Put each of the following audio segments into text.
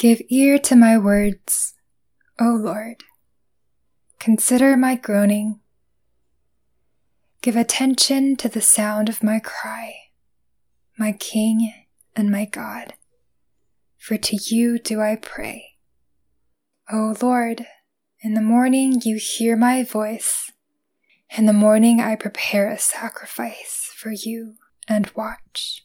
Give ear to my words, O Lord. Consider my groaning. Give attention to the sound of my cry, my King and my God, for to you do I pray. O Lord, in the morning you hear my voice. In the morning I prepare a sacrifice for you and watch.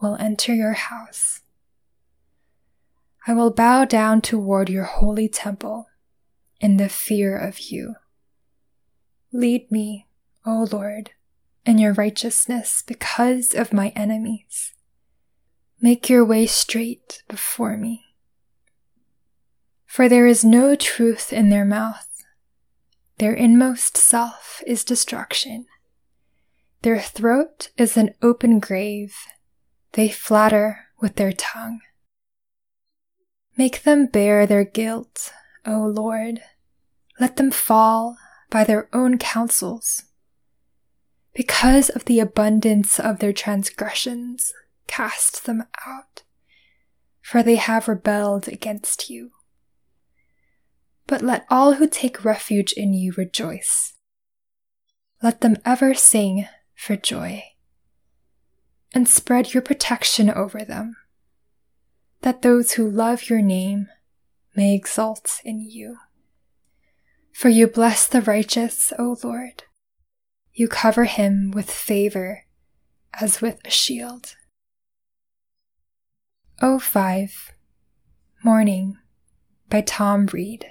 will enter your house. I will bow down toward your holy temple in the fear of you. Lead me, O Lord, in your righteousness because of my enemies. Make your way straight before me. For there is no truth in their mouth. Their inmost self is destruction. Their throat is an open grave. They flatter with their tongue. Make them bear their guilt, O Lord. Let them fall by their own counsels. Because of the abundance of their transgressions, cast them out, for they have rebelled against you but let all who take refuge in you rejoice. Let them ever sing for joy. And spread your protection over them, that those who love your name may exult in you. For you bless the righteous, O Lord. You cover him with favor as with a shield. O5 Morning by Tom Read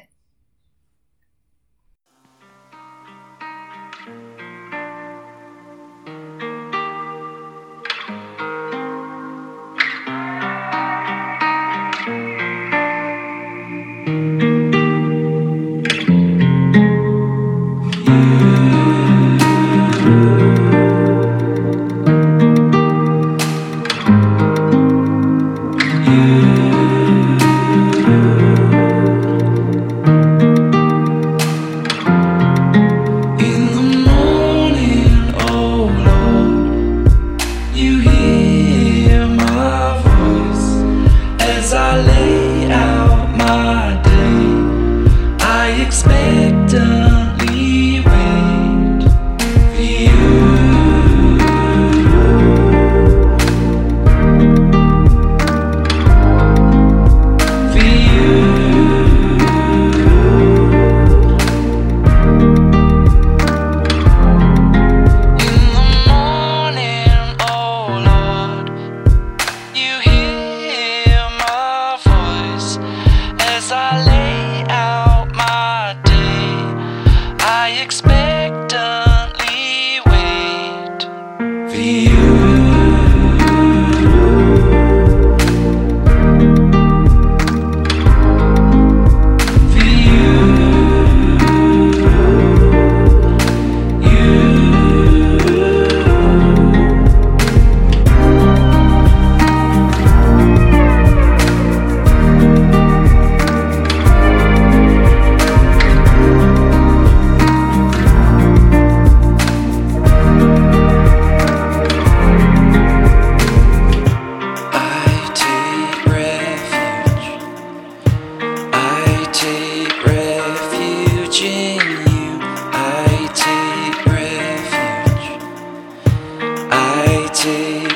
victim you. empty.